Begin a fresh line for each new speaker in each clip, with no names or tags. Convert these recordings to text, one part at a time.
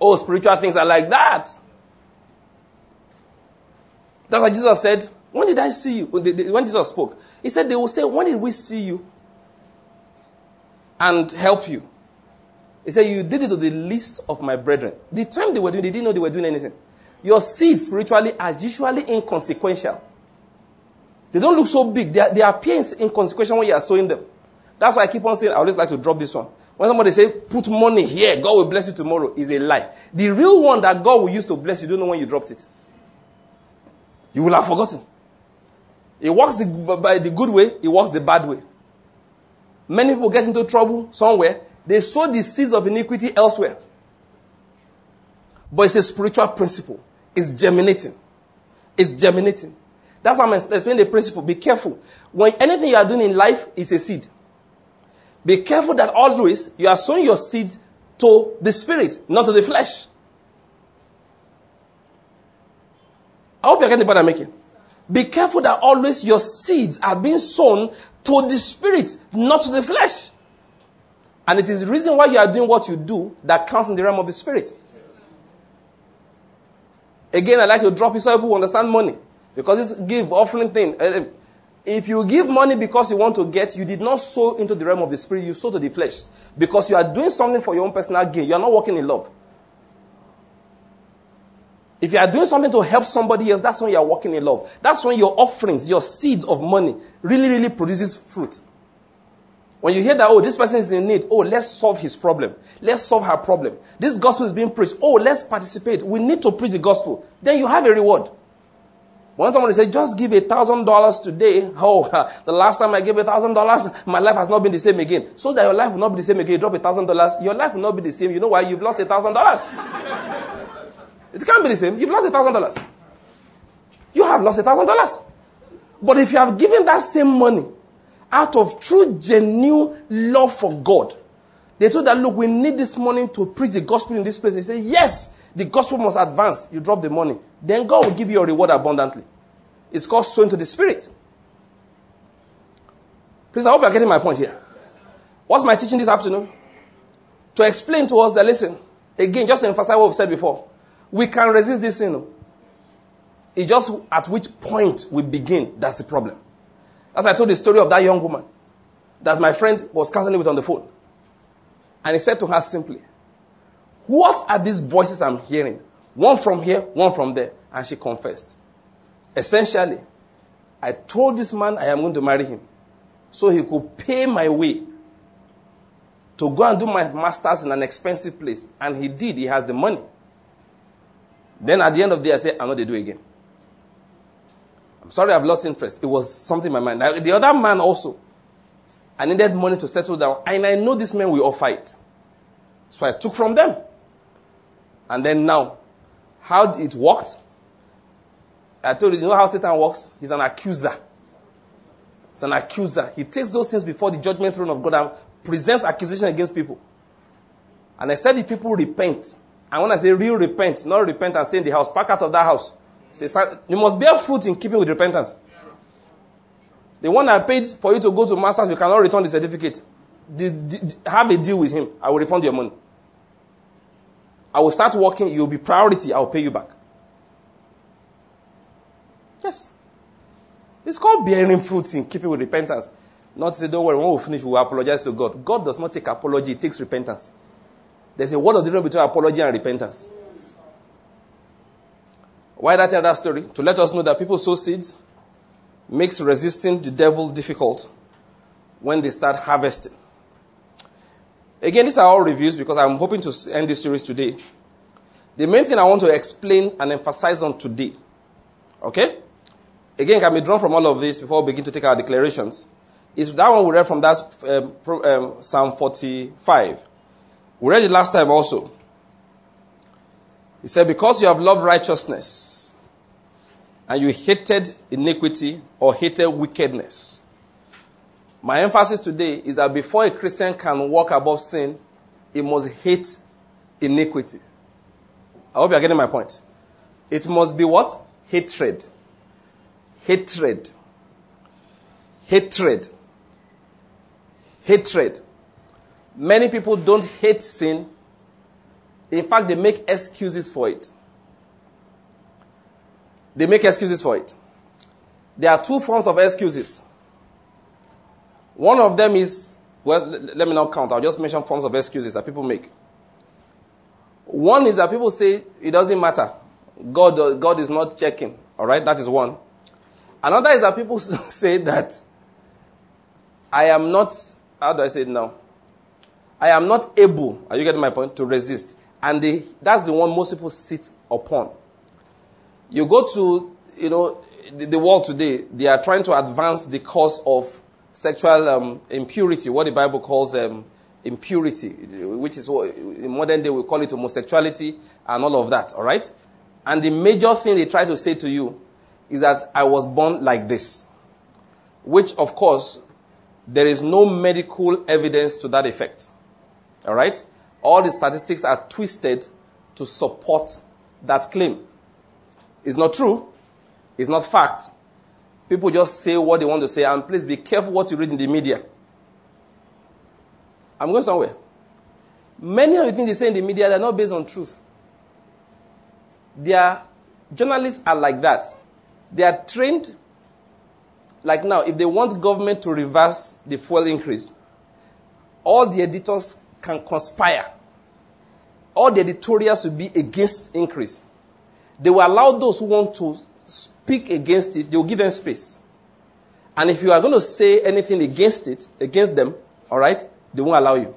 Oh, spiritual things are like that. That's what Jesus said. When did I see you? When Jesus spoke, he said, They will say, When did we see you and help you? He said, You did it to the least of my brethren. The time they were doing, they didn't know they were doing anything. Your seeds spiritually are usually inconsequential. They don't look so big. They, are, they appear inconsequential when you are sowing them. That's why I keep on saying, I always like to drop this one. When somebody say, put money here, God will bless you tomorrow, is a lie. The real one that God will use to bless you, don't know when you dropped it. You will have forgotten. It works the, by the good way, it works the bad way. Many people get into trouble somewhere, they sow the seeds of iniquity elsewhere. But it's a spiritual principle. It's germinating. It's germinating. That's how I'm explaining the principle. Be careful. When anything you are doing in life is a seed. Be careful that always you are sowing your seeds to the spirit, not to the flesh. I hope you're getting the point I'm making. Be careful that always your seeds are being sown to the spirit, not to the flesh. And it is the reason why you are doing what you do that counts in the realm of the spirit. Again, I like to drop it so people understand money. Because this give offering thing. Eh, eh, If you give money because you want to get, you did not sow into the realm of the spirit, you sow to the flesh. Because you are doing something for your own personal gain. You are not working in love. If you are doing something to help somebody else, that's when you are working in love. That's when your offerings, your seeds of money, really, really produces fruit. When you hear that, oh, this person is in need, oh, let's solve his problem. Let's solve her problem. This gospel is being preached. Oh, let's participate. We need to preach the gospel. Then you have a reward. When somebody says, just give a thousand dollars today, oh, the last time I gave a thousand dollars, my life has not been the same again. So that your life will not be the same again, you drop a thousand dollars, your life will not be the same. You know why? You've lost a thousand dollars. It can't be the same. You've lost a thousand dollars. You have lost a thousand dollars. But if you have given that same money out of true, genuine love for God, they told that, look, we need this money to preach the gospel in this place. They say, yes, the gospel must advance. You drop the money. Then God will give you a reward abundantly. It's called sowing to the spirit. Please, I hope you're getting my point here. What's my teaching this afternoon? To explain to us that, listen, again, just to emphasize what we've said before, we can resist this sin. It's just at which point we begin that's the problem. As I told the story of that young woman that my friend was counseling with on the phone. And he said to her simply, what are these voices I'm hearing? One from here, one from there. And she confessed. Essentially, I told this man I am going to marry him so he could pay my way to go and do my master's in an expensive place. And he did. He has the money. Then at the end of the day, I said, I'm not going to do again. I'm sorry I've lost interest. It was something in my mind. the other man also, I needed money to settle down. And I know this man will all fight. So I took from them. And then now, how it worked? I told you, you know how Satan works? He's an accuser. He's an accuser. He takes those things before the judgment throne of God and presents accusation against people. And I said, if people repent, and when I say real repent, not repent and stay in the house, pack out of that house. Say, you must bear fruit in keeping with repentance. The one I paid for you to go to masters, you cannot return the certificate. The, the, have a deal with him. I will refund your money. I will start working, you'll be priority, I'll pay you back. Yes. It's called bearing fruit in keeping with repentance. Not to say, don't worry, when we finish, we'll apologize to God. God does not take apology, it takes repentance. There's a word of difference between apology and repentance. Why did I tell that story? To let us know that people sow seeds makes resisting the devil difficult when they start harvesting. Again, these are all reviews because I'm hoping to end this series today. The main thing I want to explain and emphasize on today, okay? Again, can be drawn from all of this before we begin to take our declarations. Is that one we read from that um, from, um, Psalm 45. We read it last time also. He said, Because you have loved righteousness and you hated iniquity or hated wickedness, my emphasis today is that before a Christian can walk above sin, he must hate iniquity. I hope you are getting my point. It must be what? Hatred. Hatred. Hatred. Hatred. Many people don't hate sin, In fact, they make excuses for it. They make excuses for it. There are two forms of excuses. One of them is, well, let me not count. I'll just mention forms of excuses that people make. One is that people say it doesn't matter. God, God is not checking. All right, that is one. Another is that people say that I am not, how do I say it now? I am not able, are you getting my point, to resist. And they, that's the one most people sit upon. You go to, you know, the, the world today, they are trying to advance the cause of sexual um, impurity, what the Bible calls um, impurity, which is what in modern day we call it homosexuality and all of that, all right? And the major thing they try to say to you is that I was born like this, which of course there is no medical evidence to that effect. All right? All the statistics are twisted to support that claim. It's not true. It's not fact. People just say what they want to say, and please be careful what you read in the media. I'm going somewhere. Many of the things they say in the media, they're not based on truth. Their journalists are like that. They are trained, like now, if they want government to reverse the fuel increase, all the editors can conspire. All the editorials will be against increase. They will allow those who want to speak against it, they will give them space. And if you are going to say anything against it, against them, all right, they won't allow you.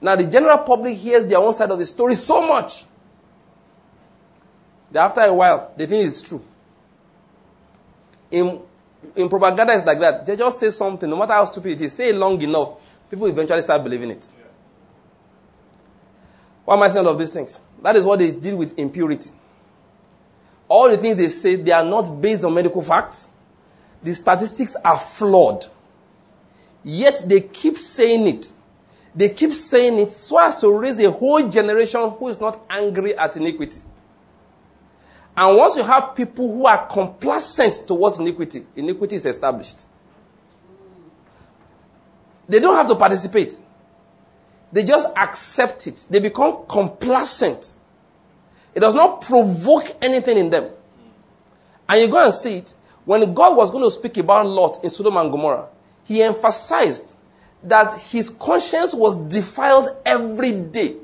Now, the general public hears their own side of the story so much that after a while, they think it's true. In, in propaganda, it's like that. They just say something, no matter how stupid it is, say it long enough, people eventually start believing it. Why am I saying all of these things? That is what they deal with impurity. All the things they say, they are not based on medical facts. The statistics are flawed. Yet they keep saying it. They keep saying it so as to raise a whole generation who is not angry at iniquity. And once you have people who are complacent towards iniquity, iniquity is established. They don't have to participate. They just accept it. They become complacent. It does not provoke anything in them. And you go and see it. When God was going to speak about Lot in Sodom and Gomorrah, he emphasized that his conscience was defiled every day.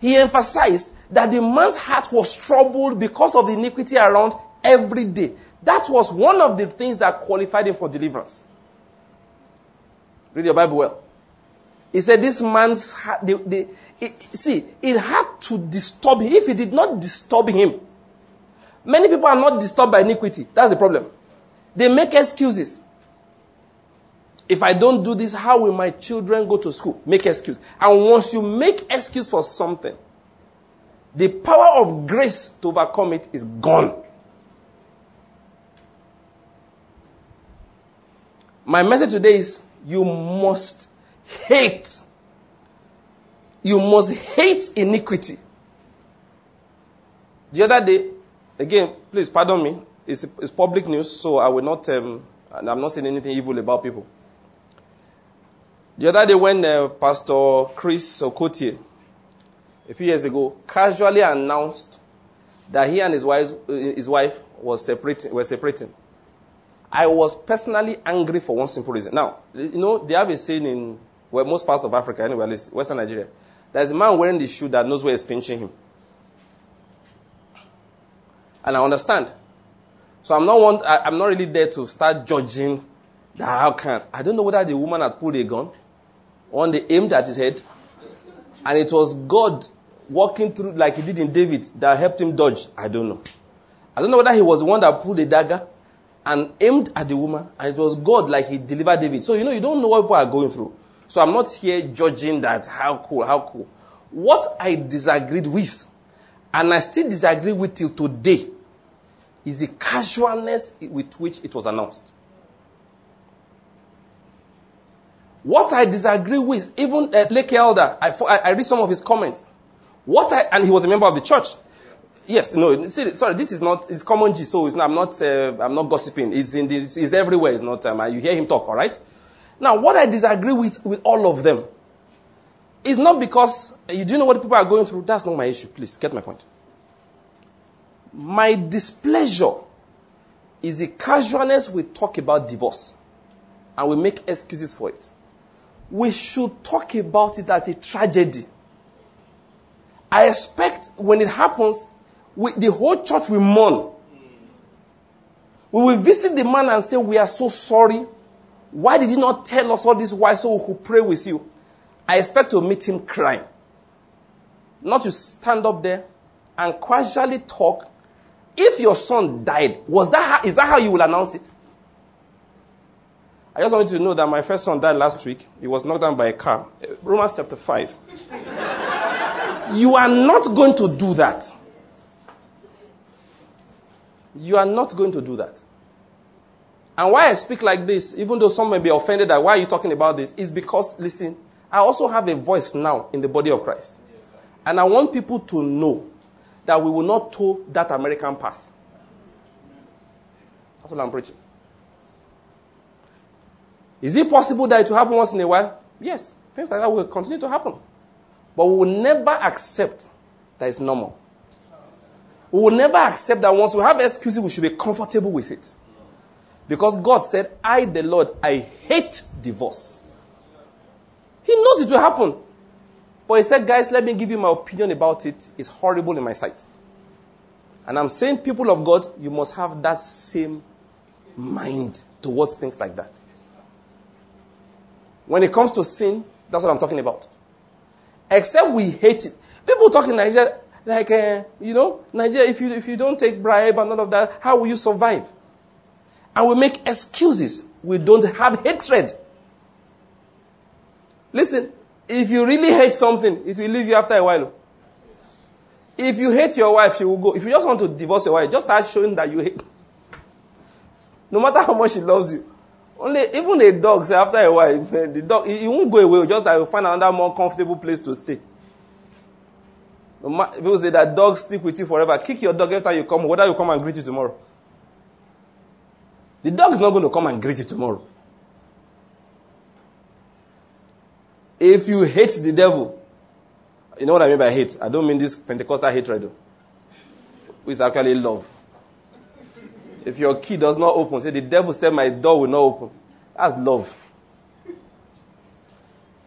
He emphasized that the man's heart was troubled because of the iniquity around every day. That was one of the things that qualified him for deliverance. Read your Bible well. He said, This man's heart, it, see, it had to disturb him. If it did not disturb him, many people are not disturbed by iniquity. That's the problem. They make excuses. If I don't do this, how will my children go to school? Make excuse. And once you make excuse for something, the power of grace to overcome it is gone. My message today is you must hate. You must hate iniquity. The other day, again, please pardon me, it's, it's public news, so I will not, um, I'm not saying anything evil about people. The other day, when uh, Pastor Chris Okotie, a few years ago, casually announced that he and his wife, his wife was separating, were separating, I was personally angry for one simple reason. Now, you know, they have a saying in well, most parts of Africa, anyway, at least Western Nigeria. There's a man wearing the shoe that knows where it's pinching him. And I understand. So I'm not want, I, am not really there to start judging that how can I don't know whether the woman had pulled a gun, one they aimed at his head, and it was God walking through like he did in David that helped him dodge. I don't know. I don't know whether he was the one that pulled the dagger and aimed at the woman, and it was God like he delivered David. So you know you don't know what people are going through. So I'm not here judging that how cool, how cool. What I disagreed with, and I still disagree with till today, is the casualness with which it was announced. What I disagree with, even uh, Leke Elder, I, I, read some of his comments. What I, and he was a member of the church. Yes, no, see, sorry, this is not, it's common G, so not, I'm not, uh, I'm not gossiping. It's in the, it's everywhere. It's not, um, you hear him talk, alright? Now, what I disagree with, with all of them It's not because you do know what people are going through. That's not my issue. Please get my point. My displeasure is the casualness we talk about divorce and we make excuses for it. We should talk about it as a tragedy. I expect when it happens, we, the whole church will mourn. We will visit the man and say, We are so sorry. Why did you not tell us all this? Why so we could pray with you? I expect to meet him crying. Not to stand up there and casually talk. If your son died, was that how, is that how you will announce it? I just want you to know that my first son died last week. He was knocked down by a car. Romans chapter 5. You are not going to do that. You are not going to do that. And why I speak like this, even though some may be offended that why are you talking about this, is because, listen, I also have a voice now in the body of Christ. And I want people to know that we will not toe that American path. That's what I'm preaching. Is it possible that it will happen once in a while? Yes. Things like that will continue to happen. But we will never accept that it's normal. We will never accept that once we have excuses, we should be comfortable with it. Because God said, I, the Lord, I hate divorce. He knows it will happen. But he said, guys, let me give you my opinion about it. It's horrible in my sight. And I'm saying, people of God, you must have that same mind towards things like that. When it comes to sin, that's what I'm talking about. Except we hate it. People talk in Nigeria, like, uh, you know, Nigeria, if you, if you don't take bribe and all of that, how will you survive? And we make excuses. We don't have hatred. Listen, if you really hate something, it will leave you after a while. If you hate your wife, she will go. If you just want to divorce your wife, just start showing that you hate. No matter how much she loves you. Only even a dog, say after a while, eh, the dog he won't go away. Just I will find another more comfortable place to stay. People say that dogs stick with you forever. Kick your dog after you come, whether you come and greet you tomorrow. The dog is not going to come and greet you tomorrow. If you hate the devil, you know what I mean by hate? I don't mean this Pentecostal hatred, though. It's actually love. If your key does not open, say the devil said my door will not open. That's love.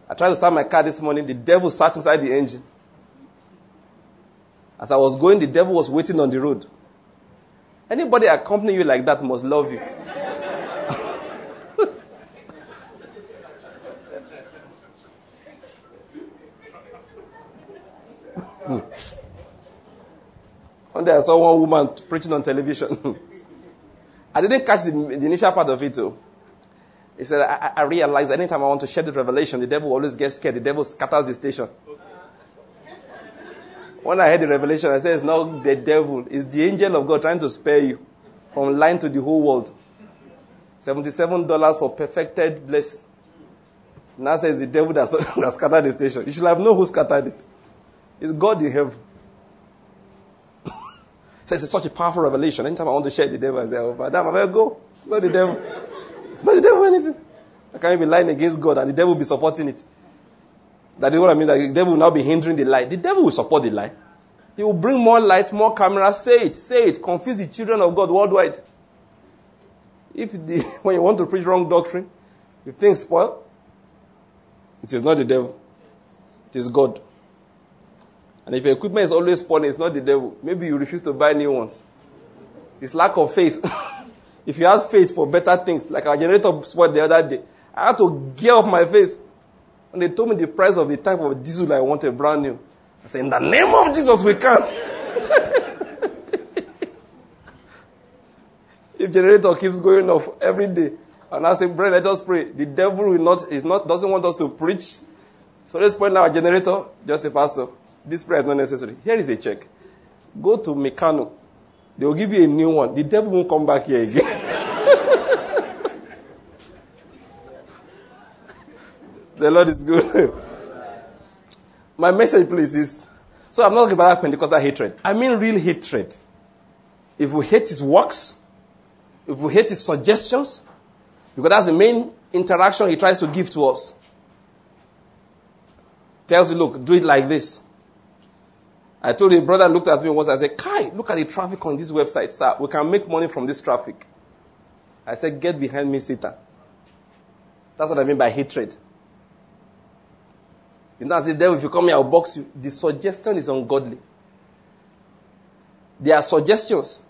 I tried to start my car this morning. The devil sat inside the engine. As I was going, the devil was waiting on the road. Anybody accompanying you like that must love you. hmm. One day I saw one woman preaching on television. I didn't catch the, the, initial part of it though. He said, I, I realized anytime I want to share the revelation, the devil always gets scared. The devil scatters the station. When I heard the revelation, I said, It's not the devil, it's the angel of God trying to spare you from lying to the whole world. $77 for perfected blessing. Now says the devil that, that scattered the station. You should have known who scattered it. It's God in heaven. So it's such a powerful revelation. Anytime I want to share the devil, I say, oh, madam, I better go. It's not the devil. It's not the devil anything. I can't be lying against God and the devil will be supporting it. That is what I mean. That the devil will now be hindering the light. The devil will support the light. He will bring more lights, more cameras. Say it, say it. Confuse the children of God worldwide. If the, when you want to preach wrong doctrine, if things spoil, it is not the devil. It is God. And if your equipment is always spoiling, it's not the devil. Maybe you refuse to buy new ones. It's lack of faith. if you have faith for better things, like our generator spoiled the other day, I had to gear up my faith. And they told me the price of the type of diesel I wanted brand new. I said, in the name of Jesus, we can. if generator keeps going off every day, and I say, brother, let us pray. The devil will not, is not, doesn't want us to preach. So let's point our generator. Just say, Pastor, this prayer is not necessary. Here is a check. Go to Mikano. They will give you a new one. The devil won't come back here again. the Lord is good. My message, please, is so I'm not talking about Pentecostal hatred. I mean real hatred. If we hate his works, if we hate his suggestions, because that's the main interaction he tries to give to us. tells you, look, do it like this. I told a brother looked at me once. I said, Kai, look at the traffic on this website, sir. We can make money from this traffic. I said, get behind me, Satan. That's what I mean by hatred. You know, I said, devil, if you come here, I'll box you. The suggestion is ungodly. There are suggestions.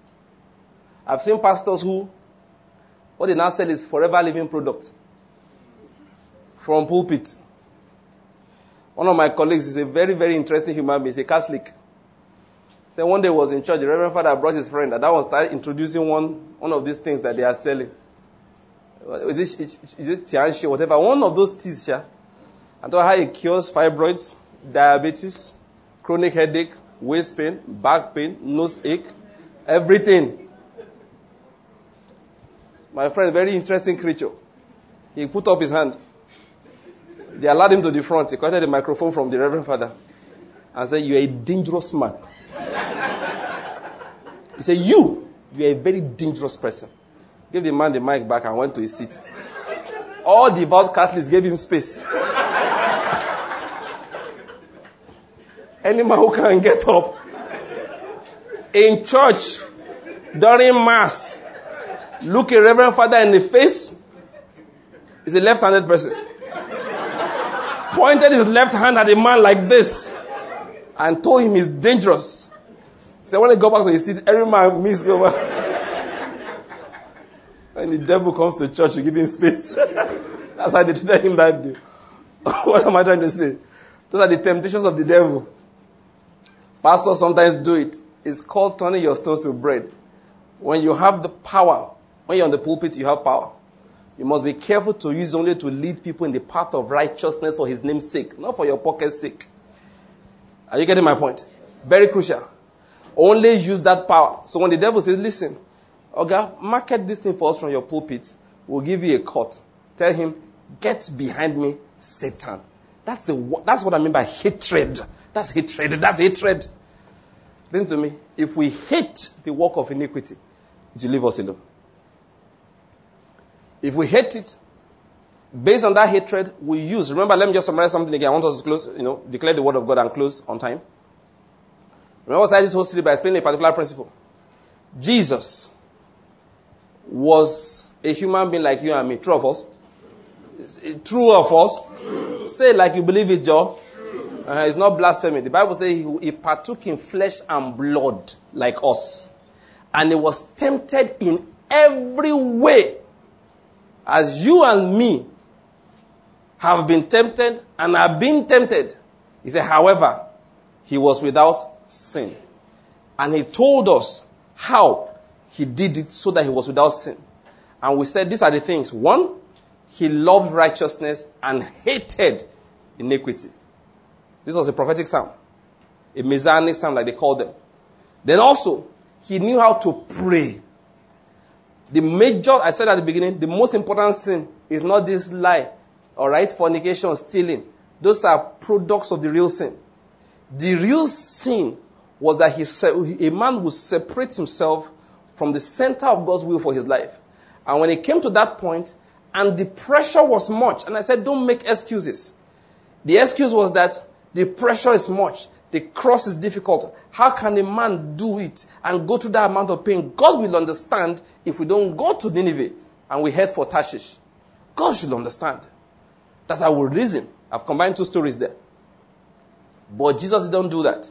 I've seen pastors who, what they now sell is forever living product from pulpit. One of my colleagues is a very, very interesting human being. He's a Catholic. So one day was in church, the Reverend Father brought his friend, and that one started introducing one, one of these things that they are selling. Is it, is it Tianxi whatever? One of those teas, yeah. And how it cures fibroids, diabetes, chronic headache, waist pain, back pain, nose ache, everything. My friend, very interesting creature. He put up his hand. They allowed him to the front. He collected the microphone from the Reverend Father and said, You're a dangerous man. He said, You, you're a very dangerous person. Gave the man the mic back and went to his seat. All devout Catholics gave him space. Any man who can get up in church during Mass, look a Reverend Father in the face, is a left handed person pointed his left hand at a man like this and told him he's dangerous. Said, when he go back to his seat, every man meets me and the devil comes to church to give him space. That's how they treated him that day. what am I trying to say? Those are the temptations of the devil. Pastors sometimes do it. It's called turning your stones to bread. When you have the power, when you're on the pulpit, you have power. You must be careful to use only to lead people in the path of righteousness for his name's sake, not for your pocket's sake. Are you getting my point? Very crucial. Only use that power. So when the devil says, listen, okay, market this thing for us from your pulpit, we'll give you a cut. Tell him, get behind me, Satan. That's, a, that's what I mean by hatred. That's hatred. That's hatred. Listen to me. If we hate the work of iniquity, it will leave us alone. If we hate it, based on that hatred, we use. Remember, let me just summarize something again. I want us to close, you know, declare the word of God and close on time. Remember, I started this whole series by explaining a particular principle. Jesus was a human being like you and me. True of us? True of us? True. Say like you believe it, Joe. Uh, it's not blasphemy. The Bible says he, he partook in flesh and blood like us. And he was tempted in every way as you and me have been tempted and are being tempted. He said, however, he was without sin. And he told us how he did it so that he was without sin. And we said these are the things. One, he loved righteousness and hated iniquity. This was a prophetic psalm, a messianic psalm, like they call them. Then also, he knew how to pray. The major, I said at the beginning, the most important sin is not this lie, all right, fornication, stealing. Those are products of the real sin. The real sin was that he, a man would separate himself from the center of God's will for his life. And when it came to that point, and the pressure was much, and I said, don't make excuses. The excuse was that the pressure is much. The cross is difficult. How can a man do it and go through that amount of pain? God will understand if we don't go to Nineveh and we head for Tarshish. God should understand. That's our reason. I've combined two stories there. But Jesus didn't do that.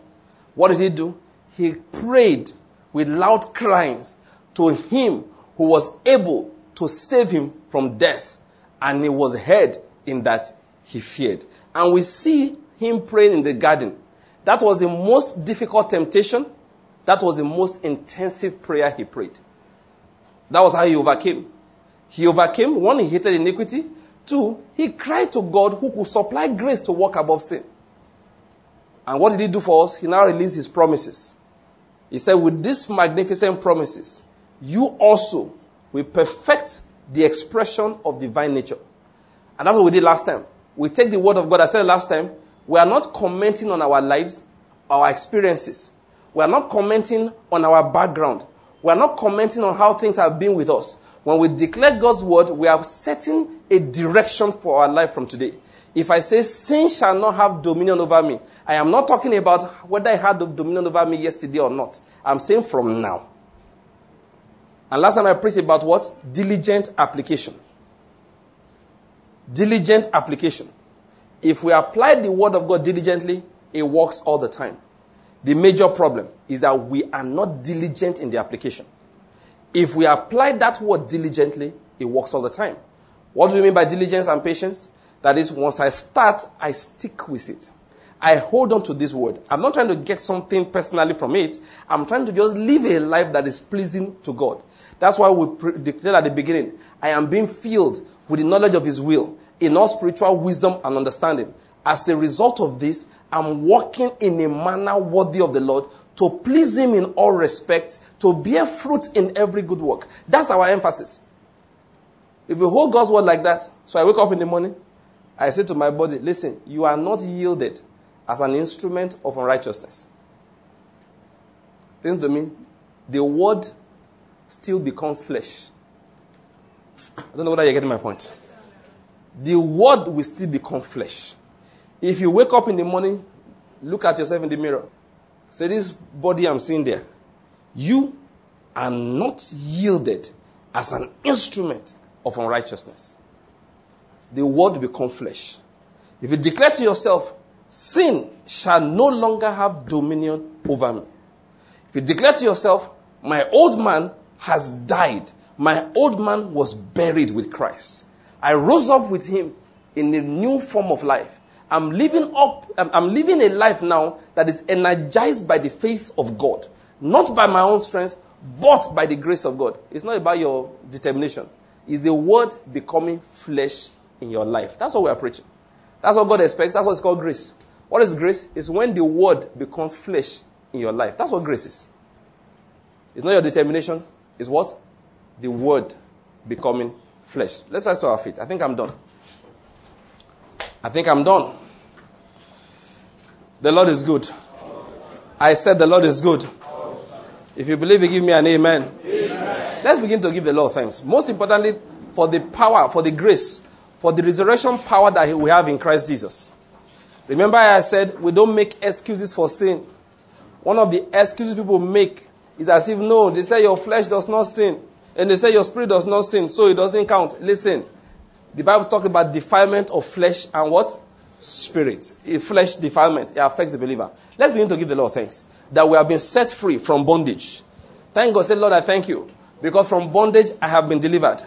What did he do? He prayed with loud cries to him who was able to save him from death. And he was heard in that he feared. And we see him praying in the garden. That was the most difficult temptation. That was the most intensive prayer he prayed. That was how he overcame. He overcame, one, he hated iniquity. Two, he cried to God who could supply grace to walk above sin. And what did he do for us? He now released his promises. He said, With these magnificent promises, you also will perfect the expression of divine nature. And that's what we did last time. We take the word of God, I said last time, we are not commenting on our lives, our experiences. We are not commenting on our background. We are not commenting on how things have been with us. When we declare God's word, we are setting a direction for our life from today. If I say sin shall not have dominion over me, I am not talking about whether I had dominion over me yesterday or not. I'm saying from now. And last time I preached about what? Diligent application. Diligent application. If we apply the word of God diligently, it works all the time. The major problem is that we are not diligent in the application. If we apply that word diligently, it works all the time. What do we mean by diligence and patience? That is, once I start, I stick with it. I hold on to this word. I'm not trying to get something personally from it. I'm trying to just live a life that is pleasing to God. That's why we declared at the beginning, I am being filled with the knowledge of His will, in all spiritual wisdom and understanding. As a result of this, I'm walking in a manner worthy of the Lord to please Him in all respects, to bear fruit in every good work. That's our emphasis. If you hold God's word like that, so I wake up in the morning, I say to my body, listen, you are not yielded as an instrument of unrighteousness. Listen to me. The word still becomes flesh. I don't know whether you're getting my point. The word will still become flesh. If you wake up in the morning, look at yourself in the mirror. Say, This body I'm seeing there, you are not yielded as an instrument of unrighteousness. The word become flesh. If you declare to yourself, sin shall no longer have dominion over me. If you declare to yourself, my old man has died. My old man was buried with Christ. I rose up with him in a new form of life. I'm living up, I'm living a life now that is energized by the faith of God. Not by my own strength, but by the grace of God. It's not about your determination. It's the word becoming flesh in your life. That's what we are preaching. That's what God expects. That's what's called grace. What is grace? It's when the word becomes flesh in your life. That's what grace is. It's not your determination. It's what? The word becoming flesh. Let's rise to our feet. I think I'm done. I think I'm done. The Lord is good. I said the Lord is good. If you believe it, give me an amen. amen. Let's begin to give the Lord thanks. Most importantly, for the power, for the grace, for the resurrection power that we have in Christ Jesus. Remember, I said we don't make excuses for sin. One of the excuses people make is as if, no, they say your flesh does not sin. And they say your spirit does not sin, so it doesn't count. Listen, the Bible talks about defilement of flesh and what? Spirit. Flesh defilement. It affects the believer. Let's begin to give the Lord thanks that we have been set free from bondage. Thank God. Say, Lord, I thank you. Because from bondage I have been delivered.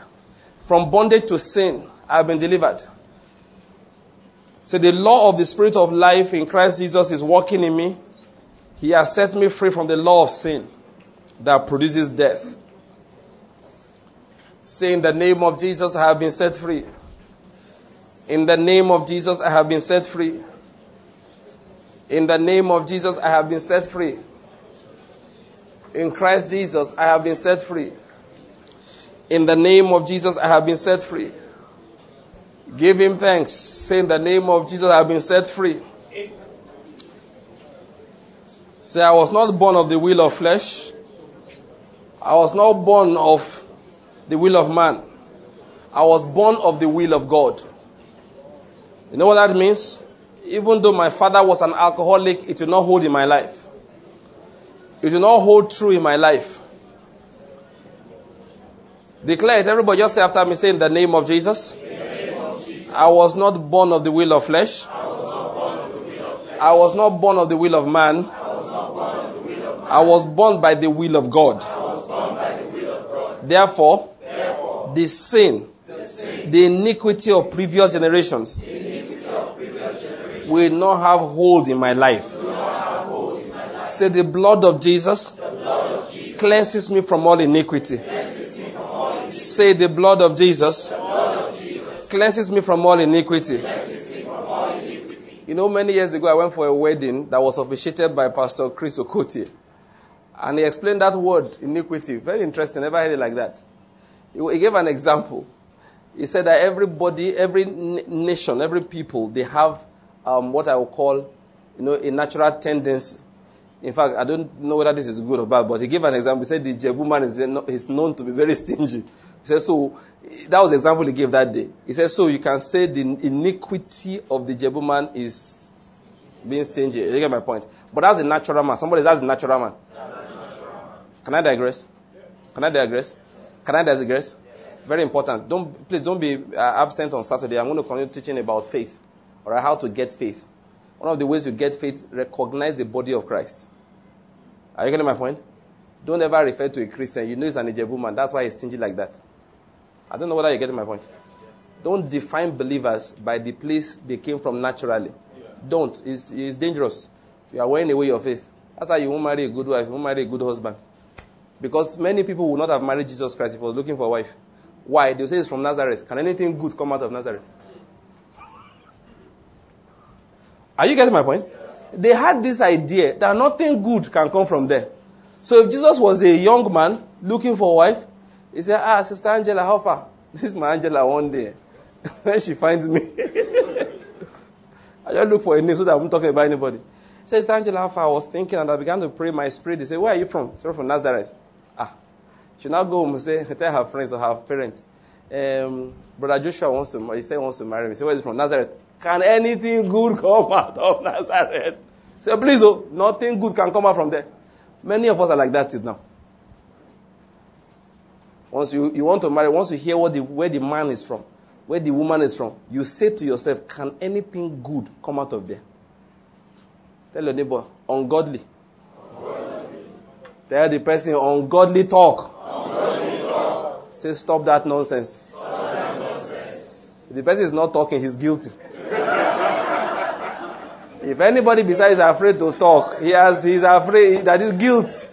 From bondage to sin, I have been delivered. So the law of the Spirit of life in Christ Jesus is working in me. He has set me free from the law of sin that produces death. Say, in the name of Jesus, I have been set free. In the name of Jesus, I have been set free. In the name of Jesus, I have been set free. In Christ Jesus, I have been set free. In the name of Jesus, I have been set free. Give him thanks. Say, in the name of Jesus, I have been set free. Say, I was not born of the will of flesh. I was not born of the will of man. I was born of the will of God. You know what that means? Even though my father was an alcoholic, it will not hold in my life. It will not hold true in my life. Declare it. Everybody just say after me, say in the name of Jesus. I was not born of the will of flesh. I was, not born of the will of man. I was born by the will of God. Therefore, the sin, the, sin, the iniquity of previous generations, will not have hold in my life. Say, the blood of Jesus, of Jesus cleanses me from all iniquity. Say, the blood of Jesus cleanses me from all iniquity. You know, many years ago, I went for a wedding that was officiated by Pastor Chris Okotie. And he explained that word, iniquity. Very interesting. Never heard it like that. He gave an example. He said that everybody, every nation, every people, they have um, what I will call, you know, a natural tendency. In fact, I don't know whether this is good or bad, but he gave an example. He said the Ijebu man is, is known to be very stingy. He said, so, that was the example he gave that day. He said, so you can say the iniquity of the Ijebu man is being stingy. You get my point? But that's a natural man. Somebody, that's a natural man. Can I digress? Can I digress? Can I digress? Very important. Don't, please don't be uh, absent on Saturday. I'm going to continue teaching about faith. Right, how to get faith. One of the ways you get faith, recognize the body of Christ. Are you getting my point? Don't ever refer to a Christian. You know he's an Ijebu man. That's why he's stingy like that. I don't know whether you're getting my point. Don't define believers by the place they came from naturally. Don't. It's, it's dangerous. You are wearing away your faith. That's why you won't marry a good wife. You won't marry a good husband. Because many people would not have married Jesus Christ if he was looking for a wife. Why? They'll say it's from Nazareth. Can anything good come out of Nazareth? Are you getting my point? They had this idea that nothing good can come from there. So if Jesus was a young man looking for a wife, he said, Ah, Sister Angela, how far? This is my Angela one day. when she finds me, I just look for a name so that I'm talking about anybody. He says, Angela, how far? I was thinking and I began to pray my spirit. He said, Where are you from? So from Nazareth. Ah. She now go home and say, tell her friends or her parents. Um, Brother Joshua wants to, he said he wants to marry me. Say, where is he from? Nazareth. Can anything good come out of Nazareth? Say, please, oh, nothing good can come out from there. Many of us are like that till now. Once you, you want to marry, once you hear what the, where the man is from, where the woman is from, you say to yourself, can anything good come out of there? Tell your neighbor, ungodly. ungodly. Tell the person, ungodly talk. Say, stop that nonsense. Stop that nonsense. If the person is not talking, he's guilty. If anybody besides is afraid to talk, he has he's afraid that is guilt.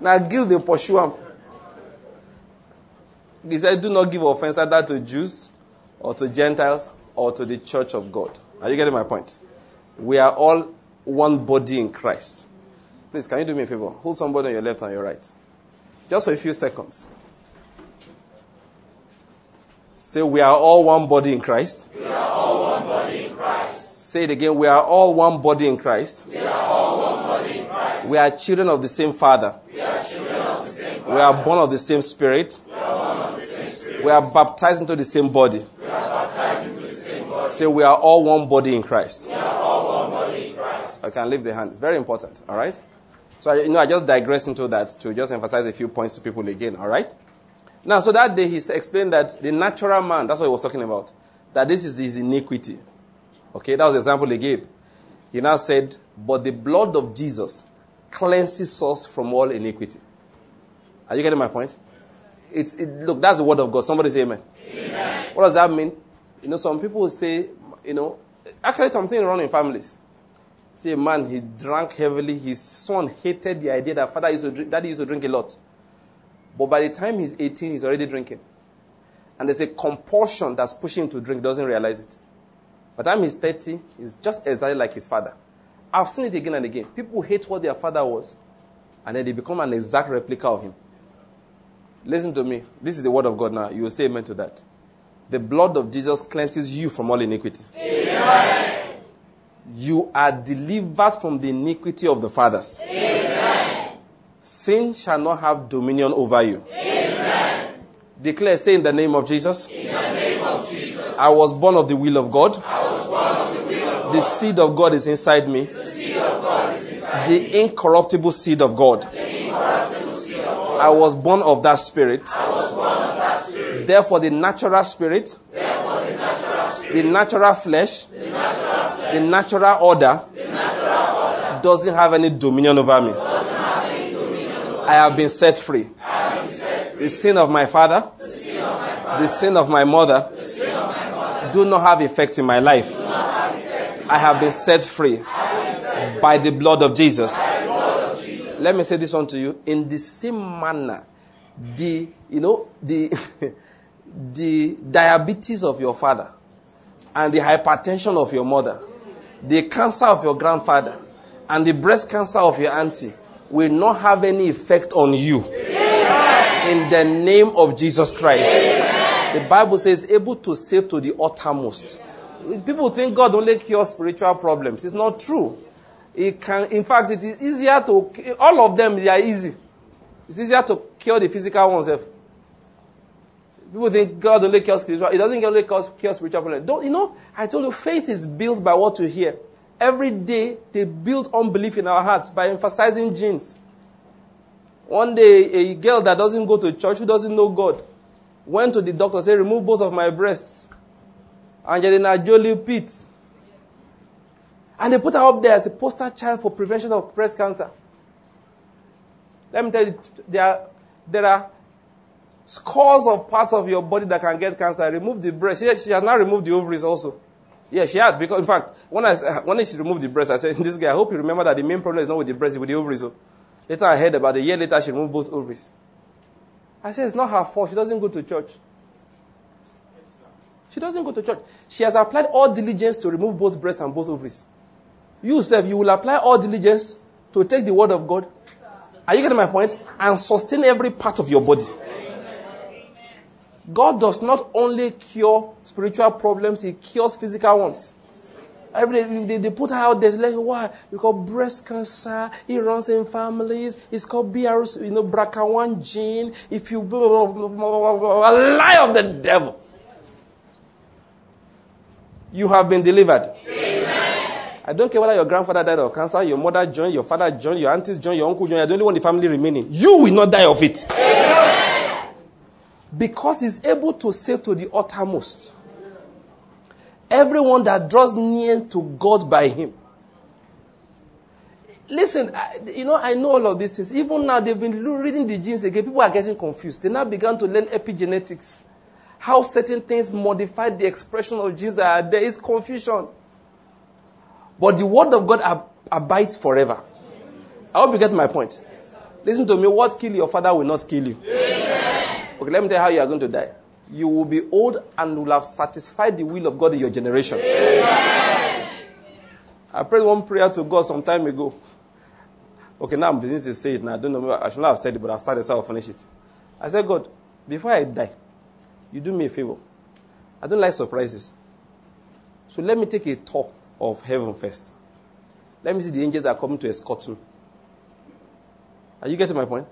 Now guilt they pursue him. He said, Do not give offense either to Jews or to Gentiles or to the church of God. Are you getting my point? We are all one body in Christ. Please, can you do me a favor? Hold somebody on your left and your right. Just for a few seconds. Say, we are all one body in Christ.
We are all one body in Christ.
Say it again. We are all one body in Christ.
We are all one body in Christ.
We are children of the same Father.
We are children of the same Father.
We are born of the same Spirit.
We are born of the same Spirit.
We are baptized into the same body.
We are the same body.
Say we are all one body in Christ.
We are all one body in Christ.
I can leave the hand. It's very important. All right. So I, you know, I just digress into that to just emphasize a few points to people again. All right. Now, so that day he explained that the natural man. That's what he was talking about. That this is his iniquity. Okay, that was the example he gave. He now said, But the blood of Jesus cleanses us from all iniquity. Are you getting my point? It's, it, look, that's the word of God. Somebody say amen.
amen.
What does that mean? You know, some people say, you know, actually something wrong in families. See a man, he drank heavily. His son hated the idea that father used to drink, daddy used to drink a lot. But by the time he's 18, he's already drinking. And there's a compulsion that's pushing him to drink, doesn't realize it. By the time he's 30, he's just exactly like his father. I've seen it again and again. People hate what their father was, and then they become an exact replica of him. Listen to me. This is the word of God now. You will say amen to that. The blood of Jesus cleanses you from all iniquity.
Amen.
You are delivered from the iniquity of the fathers.
Amen.
Sin shall not have dominion over you.
Amen.
Declare, say in the name of Jesus.
In the name of Jesus.
I was born of the will of God.
I was born of the will of God.
The seed of God is inside me.
The seed of God is inside
The incorruptible seed of God.
the incorruptible seed of God.
I was born of that spirit.
I was born of that spirit.
Therefore, the natural spirit,
Therefore, the natural spirit,
the natural flesh,
the natural flesh,
the natural order
the natural order
doesn't have any dominion over me.
doesn't have any dominion over.
I have been set free.
I have been set free.
The sin of my father,
The sin of my father,
the sin of my mother,
of my mother,
do not have effect in my life.
do not have effect in
I have been set free
I have been set
by the blood of Jesus.
by the blood of Jesus.
Let me say this one to you. In the same manner, the you know the the diabetes of your father and the hypertension of your mother, the cancer of your grandfather, and the breast cancer of your auntie will not have any effect on you. In the name of Jesus Christ. The Bible says, able to save to the uttermost. People think God only cures spiritual problems. It's not true. It can, in fact, it is easier to, all of them, they are easy. It's easier to cure the physical oneself. People think God only cures spiritual. It doesn't only cure spiritual problems. Don't, you know, I told you, faith is built by what you hear. Every day, they build unbelief in our hearts by emphasizing genes. One day, a girl that doesn't go to church, who doesn't know God, went to the doctor, said, remove both of my breasts. Angelina Jolie Pitt. And they put her up there as a poster child for prevention of breast cancer. Let me tell you, there are, there are scores of parts of your body that can get cancer. Remove the breast. She, she has now removed the ovaries also. Yeah, she had. Because, in fact, when, I, when she removed the breast, I said, this guy, I hope you remember that the main problem is not with the breast, it's with the ovaries. So later I heard about a year later, she removed both ovaries. I said, it's not her fault. She doesn't go to church. She doesn't go to church. She has applied all diligence to remove both breasts and both ovaries. You, self, you will apply all diligence to take the word of God. Are you getting my point? And sustain every part of your body. God does not only cure spiritual problems, He cures physical ones. Every day they, they put out there like why because breast cancer it runs in families. It's called BRC, you know, BRCA1 gene. If you blah, blah, blah, blah, lie of the devil, you have been delivered. I don't care whether your grandfather died of cancer, your mother joined, your father joined, your aunties joined, your uncle joined. You're the only one in the family remaining. You will not die of it. Because he's able to save to the uttermost. Everyone that draws near to God by him. Listen, I, you know, I know all of these things. Even now, they've been reading the genes again. People are getting confused. They now began to learn epigenetics. How certain things modify the expression of genes that are there is confusion. But the word of God ab- abides forever. I hope you get my point. Listen to me. What kill your father will not kill you. Okay, let me tell you how you are going to die. You will be old and will have satisfied the will of God in your generation. I prayed one prayer to God some time ago. Okay, now I'm beginning to say it now. I don't know. I should not have said it, but I'll start it so I'll finish it. I said, God, before I die, you do me a favor. I don't like surprises. So let me take a tour of heaven first. Let me see the angels that are coming to escort me. Are you getting my point?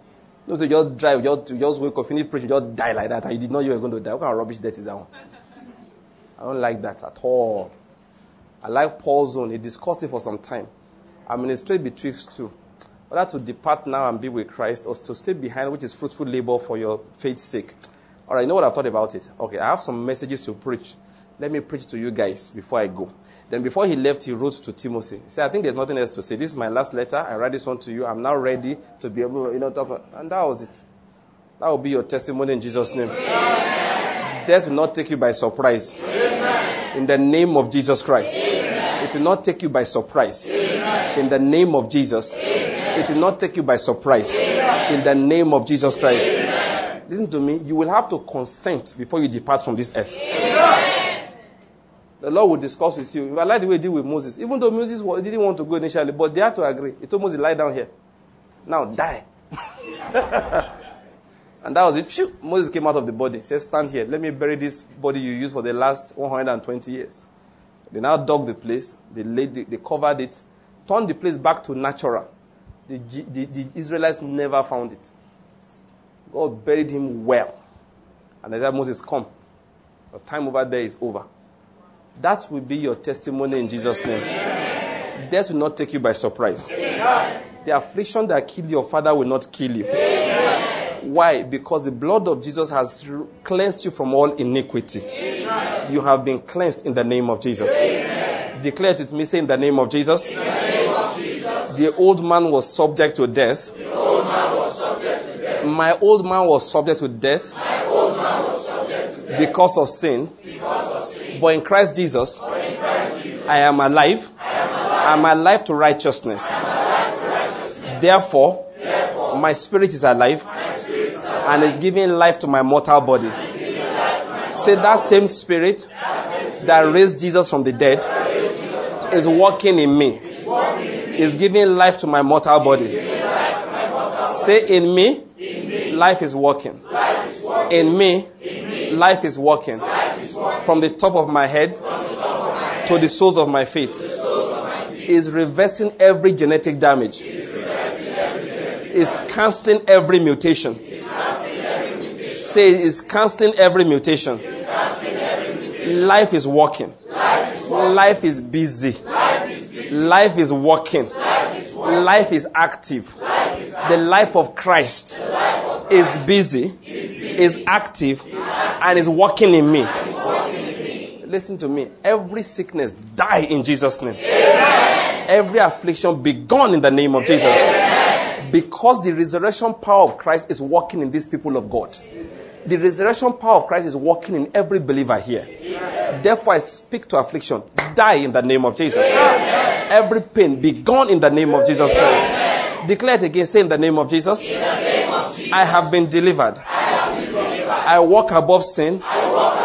No, so just drive, just, just wake up, finish preaching, just die like that, and you did not know you were going to die. What kind of rubbish that is that one? I don't like that at all. I like Paul's zone. He discussed it for some time. I'm in a straight betwixt two. Whether to depart now and be with Christ or to stay behind, which is fruitful labor for your faith's sake. All right, you know what I've thought about it? Okay, I have some messages to preach. Let me preach to you guys before I go. Then before he left, he wrote to Timothy. He said, I think there's nothing else to say. This is my last letter. I write this one to you. I'm now ready to be able, you know, talk. And that was it. That will be your testimony in Jesus' name. Death will not take you by surprise. In the name of Jesus Christ. It will not take you by surprise. In the name of Jesus. It will not take you by surprise. In the name of Jesus Christ. Listen to me. You will have to consent before you depart from this earth. The Lord will discuss with you. I like the way he did with Moses. Even though Moses didn't want to go initially, but they had to agree. He told Moses, lie down here. Now die. and that was it. Phew, Moses came out of the body. He said, stand here. Let me bury this body you used for the last 120 years. They now dug the place. They, laid the, they covered it. Turned the place back to natural. The, the, the Israelites never found it. God buried him well. And they said, Moses, come. Your time over there is over. That will be your testimony in Jesus' name. Death will not take you by surprise. The affliction that killed your father will not kill you. Why? Because the blood of Jesus has cleansed you from all iniquity. You have been cleansed in the name of Jesus. Declare it with me, say in the name of Jesus. The old man was subject to death. My old man was subject to death because of sin. But in Christ Jesus, I am alive. I am alive to righteousness. Therefore, my spirit is alive and is giving life to my mortal body. Say that same spirit that raised Jesus from the dead is working in me, is giving life to my mortal body. Say, in me, life is working. In me, life is working from the top of my head to the soles of my feet. is reversing every genetic damage, is canceling every mutation. Say, is canceling every mutation. Life is working. Life is busy. Life is working. Life is active. The life of Christ is busy, is active, and is working in me. Listen to me. Every sickness die in Jesus' name. Every affliction be gone in the name of Jesus. Because the resurrection power of Christ is working in these people of God. The resurrection power of Christ is working in every believer here. Therefore, I speak to affliction. Die in the name of Jesus. Every pain be gone in the name of Jesus Christ. Declare it again. Say in the name of Jesus. I have been delivered. I walk above sin. I walk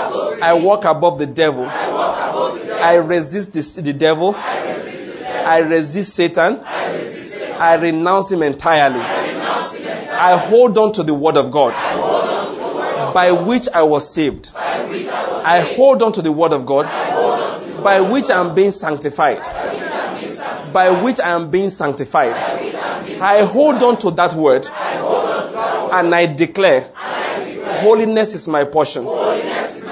above the devil. I resist the, the devil. I resist Satan. I renounce him entirely. I hold on to the word of God by which I was saved. I hold on to the word of God by which I am being sanctified. By which I am being sanctified. I hold on to that word and I declare holiness is my portion.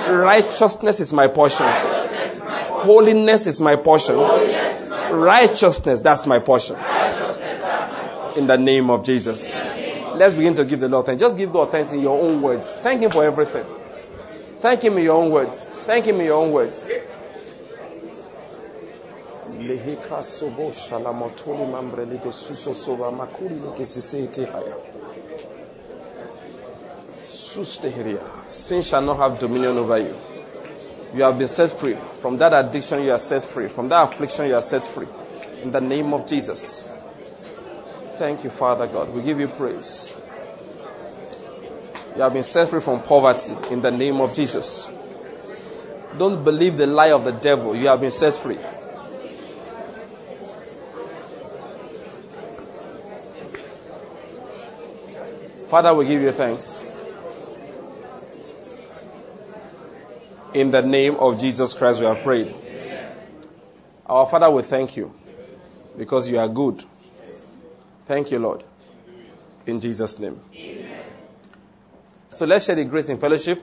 Righteousness is my portion. Holiness is my portion. Righteousness, that's my portion. In the name of Jesus. Let's begin to give the Lord thanks. Just give God thanks in your own words. Thank Him for everything. Thank Him in your own words. Thank Him in your own words. Sobo suso soba haya. Sin shall not have dominion over you. You have been set free. From that addiction, you are set free. From that affliction, you are set free. In the name of Jesus. Thank you, Father God. We give you praise. You have been set free from poverty in the name of Jesus. Don't believe the lie of the devil. You have been set free. Father, we give you thanks. In the name of Jesus Christ, we have prayed. Our Father, we thank you because you are good. Thank you, Lord. In Jesus' name. So let's share the grace in fellowship.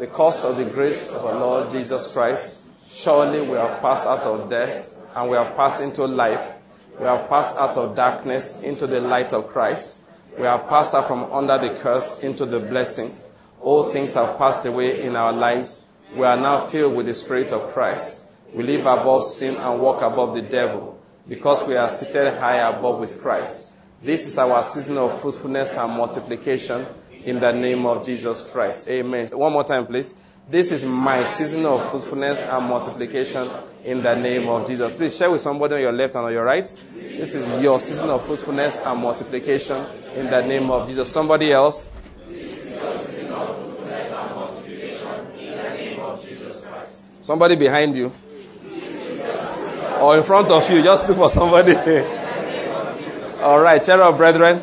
The cost of the grace of our Lord Jesus Christ. Surely we have passed out of death and we have passed into life. We have passed out of darkness into the light of Christ. We have passed out from under the curse into the blessing. All things have passed away in our lives. We are now filled with the Spirit of Christ. We live above sin and walk above the devil because we are seated high above with Christ. This is our season of fruitfulness and multiplication in the name of Jesus Christ. Amen. One more time, please. This is my season of fruitfulness and multiplication in the name of Jesus. Please share with somebody on your left and on your right. This is your season of fruitfulness and multiplication in the name of Jesus. Somebody else. Somebody behind you. Or in front of you. Just look for somebody. All right, cheer up, brethren.